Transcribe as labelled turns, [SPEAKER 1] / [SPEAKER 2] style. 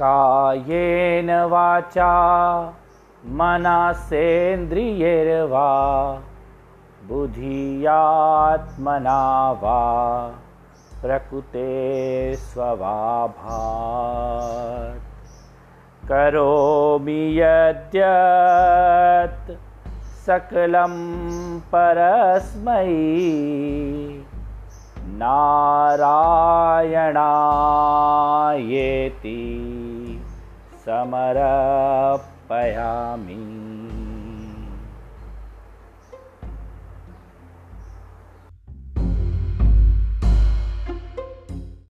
[SPEAKER 1] कायेन वाचा मनसेन्द्रियैर्वा बुधियात्मना वा प्रकृते स्वभाभात् करोमि यद्यत् सकलं परस्मै समर्पयामि